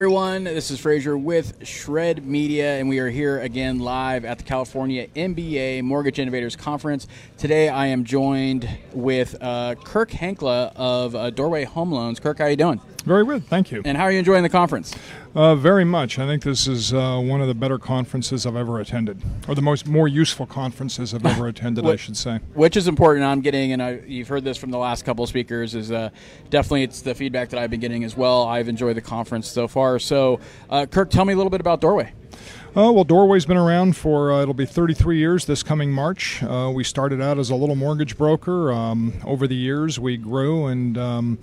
everyone. This is Frazier with Shred Media, and we are here again live at the California MBA Mortgage Innovators Conference. Today, I am joined with uh, Kirk Hankla of uh, Doorway Home Loans. Kirk, how are you doing? Very good, thank you. And how are you enjoying the conference? Uh, very much. I think this is uh, one of the better conferences I've ever attended, or the most more useful conferences I've ever attended, I should say. Which is important. I'm getting, and I, you've heard this from the last couple of speakers. Is uh, definitely it's the feedback that I've been getting as well. I've enjoyed the conference so far. So, uh, Kirk, tell me a little bit about Doorway. Oh, well, Doorway's been around for, uh, it'll be 33 years this coming March. Uh, we started out as a little mortgage broker. Um, over the years, we grew and um,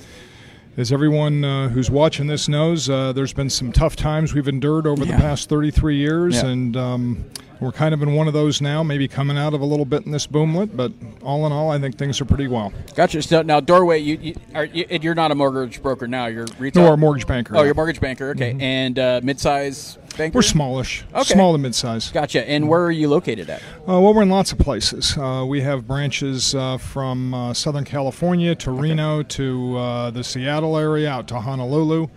as everyone uh, who's watching this knows, uh, there's been some tough times we've endured over yeah. the past 33 years, yeah. and um, we're kind of in one of those now, maybe coming out of a little bit in this boomlet, but all in all, I think things are pretty well. Gotcha. So now, Doorway, you, you are you, are not a mortgage broker now. You're retail. No, a mortgage banker. Oh, you're a mortgage banker. Okay, mm-hmm. and uh, midsize banker? We're smallish, okay. small to mid-size. Gotcha. And where are you located at? Uh, well, we're in lots of places. Uh, we have branches uh, from uh, Southern California to okay. Reno to uh, the Seattle area out to Honolulu.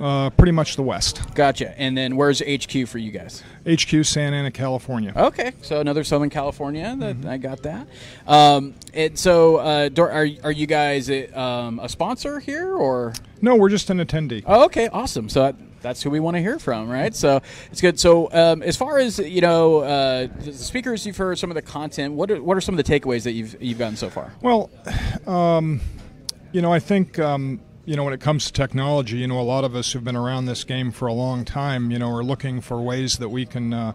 Uh, pretty much the west. Gotcha. And then where's HQ for you guys? HQ Santa Ana, California. Okay, so another Southern California. That mm-hmm. I got that. Um, and so, uh, are are you guys a, um, a sponsor here or? No, we're just an attendee. Oh, okay, awesome. So that's who we want to hear from, right? So it's good. So um, as far as you know, uh, the speakers you've heard, some of the content. What are what are some of the takeaways that you've you've gotten so far? Well, um, you know, I think. Um, you know, when it comes to technology, you know, a lot of us who've been around this game for a long time, you know, are looking for ways that we can uh,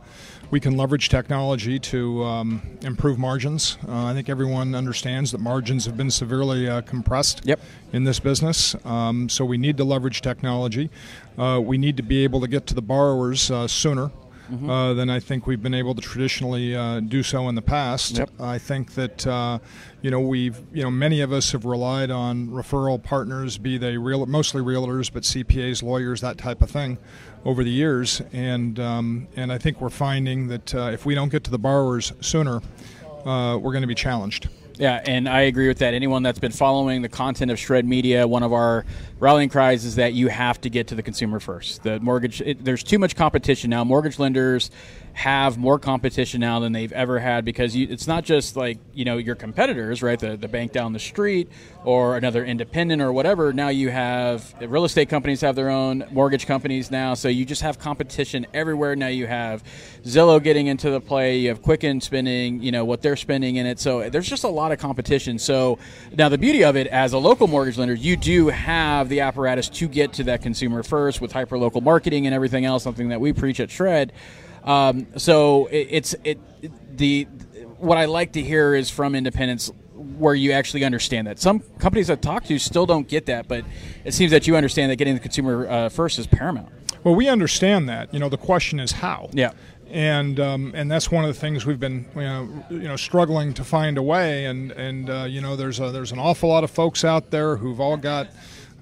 we can leverage technology to um, improve margins. Uh, I think everyone understands that margins have been severely uh, compressed yep. in this business. Um, so we need to leverage technology. Uh, we need to be able to get to the borrowers uh, sooner. Mm-hmm. Uh, than I think we've been able to traditionally uh, do so in the past. Yep. I think that uh, you know we've you know many of us have relied on referral partners, be they real mostly realtors, but CPAs, lawyers, that type of thing, over the years, and um, and I think we're finding that uh, if we don't get to the borrowers sooner, uh, we're going to be challenged. Yeah, and I agree with that. Anyone that's been following the content of Shred Media, one of our rallying cries is that you have to get to the consumer first. The mortgage, it, there's too much competition now. Mortgage lenders have more competition now than they've ever had because you, it's not just like you know your competitors, right? The the bank down the street or another independent or whatever. Now you have real estate companies have their own mortgage companies now, so you just have competition everywhere. Now you have Zillow getting into the play. You have Quicken spending, you know what they're spending in it. So there's just a lot of competition. So now the beauty of it as a local mortgage lender, you do have the apparatus to get to that consumer first with hyper local marketing and everything else. Something that we preach at Shred. Um, so it, it's it the what I like to hear is from independents where you actually understand that. Some companies I talk to still don't get that, but it seems that you understand that getting the consumer uh, first is paramount. Well, we understand that. You know, the question is how. Yeah. And um, and that's one of the things we've been you know, you know struggling to find a way. And and uh, you know there's a, there's an awful lot of folks out there who've all got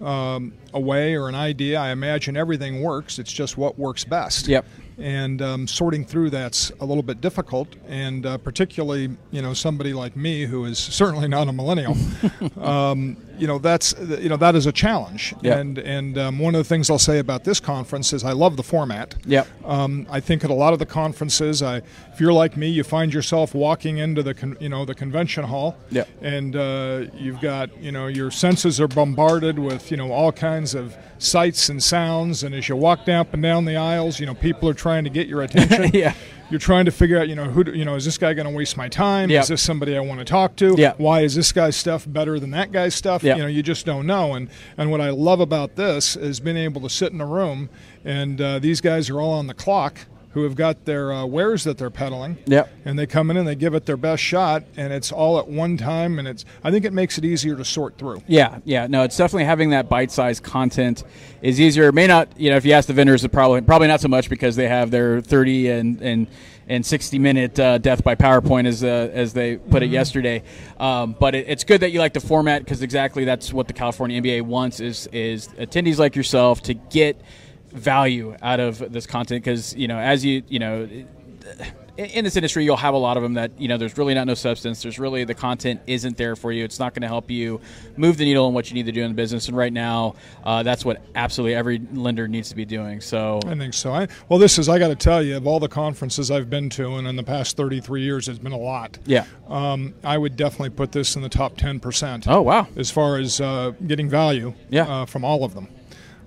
um, a way or an idea. I imagine everything works. It's just what works best. Yep and um, sorting through that's a little bit difficult. And uh, particularly, you know, somebody like me who is certainly not a millennial, um, you know, that's you know that is a challenge. And and um, one of the things I'll say about this conference is I love the format. Yeah. Um, I think at a lot of the conferences, I, if you're like me, you find yourself walking into the con- you know the convention hall. Yeah. And uh, you've got you know your senses are bombarded with you know all kinds of sights and sounds, and as you walk down and down the aisles, you know people are trying to get your attention. yeah. You're trying to figure out, you know, who, do, you know, is this guy going to waste my time? Yep. Is this somebody I want to talk to? Yeah. Why is this guy's stuff better than that guy's stuff? Yep. You know, you just don't know. And and what I love about this is being able to sit in a room, and uh, these guys are all on the clock who have got their uh, wares that they're peddling. Yep. And they come in and they give it their best shot, and it's all at one time, and it's. I think it makes it easier to sort through. Yeah, yeah. No, it's definitely having that bite-sized content is easier. It may not, you know, if you ask the vendors, it probably probably not so much because they have their 30 and and and 60 minute uh, death by PowerPoint as uh, as they put mm-hmm. it yesterday. Um, but it, it's good that you like the format because exactly that's what the California MBA wants is is attendees like yourself to get value out of this content because you know as you you know in this industry, you'll have a lot of them that you know. There's really not no substance. There's really the content isn't there for you. It's not going to help you move the needle on what you need to do in the business. And right now, uh, that's what absolutely every lender needs to be doing. So I think so. I, well, this is I got to tell you of all the conferences I've been to, and in the past 33 years, it's been a lot. Yeah. Um, I would definitely put this in the top 10 percent. Oh wow! As far as uh, getting value. Yeah. Uh, from all of them.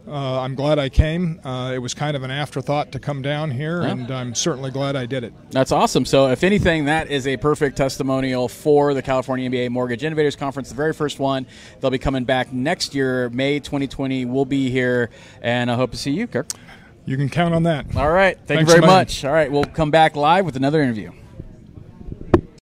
Uh, I'm glad I came. Uh, it was kind of an afterthought to come down here, Yeah. and I'm certainly glad I did it. That's awesome. So, if anything, that is a perfect testimonial for the California MBA Mortgage Innovators Conference, the very first one. They'll be coming back next year, May 2020. We'll be here, and I hope to see you, Kirk. You can count on that. All right. Thank Thanks you very much. All right. We'll come back live with another interview.